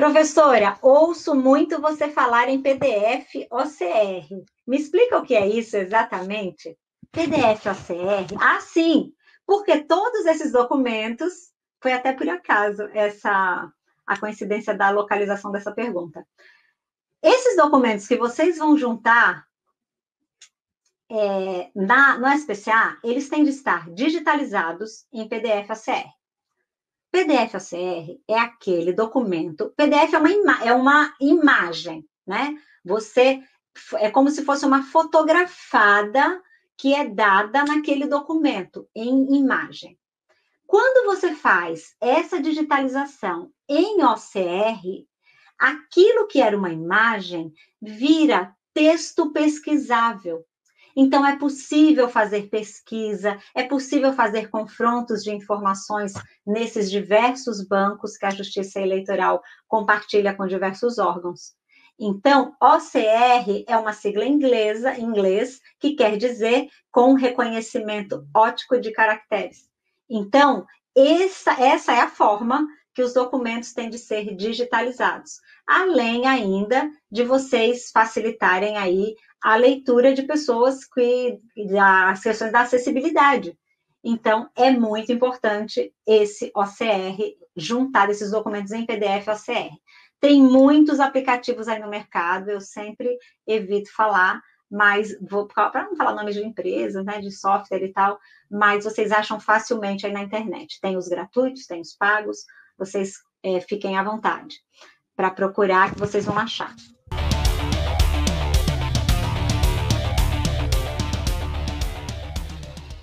Professora, ouço muito você falar em PDF OCR. Me explica o que é isso exatamente? PDF OCR? Ah, sim, porque todos esses documentos, foi até por acaso essa a coincidência da localização dessa pergunta. Esses documentos que vocês vão juntar é, na, no SPCA, eles têm de estar digitalizados em PDF OCR. PDF OCR é aquele documento. PDF é uma, ima é uma imagem, né? Você é como se fosse uma fotografada que é dada naquele documento em imagem. Quando você faz essa digitalização em OCR, aquilo que era uma imagem vira texto pesquisável. Então, é possível fazer pesquisa, é possível fazer confrontos de informações nesses diversos bancos que a Justiça Eleitoral compartilha com diversos órgãos. Então, OCR é uma sigla inglesa, em inglês, que quer dizer com reconhecimento ótico de caracteres. Então, essa, essa é a forma que os documentos têm de ser digitalizados, além ainda de vocês facilitarem aí a leitura de pessoas que as questões da acessibilidade. Então, é muito importante esse OCR, juntar esses documentos em PDF OCR. Tem muitos aplicativos aí no mercado, eu sempre evito falar, mas vou para não falar nomes de empresas, né, de software e tal, mas vocês acham facilmente aí na internet. Tem os gratuitos, tem os pagos, vocês é, fiquem à vontade para procurar que vocês vão achar.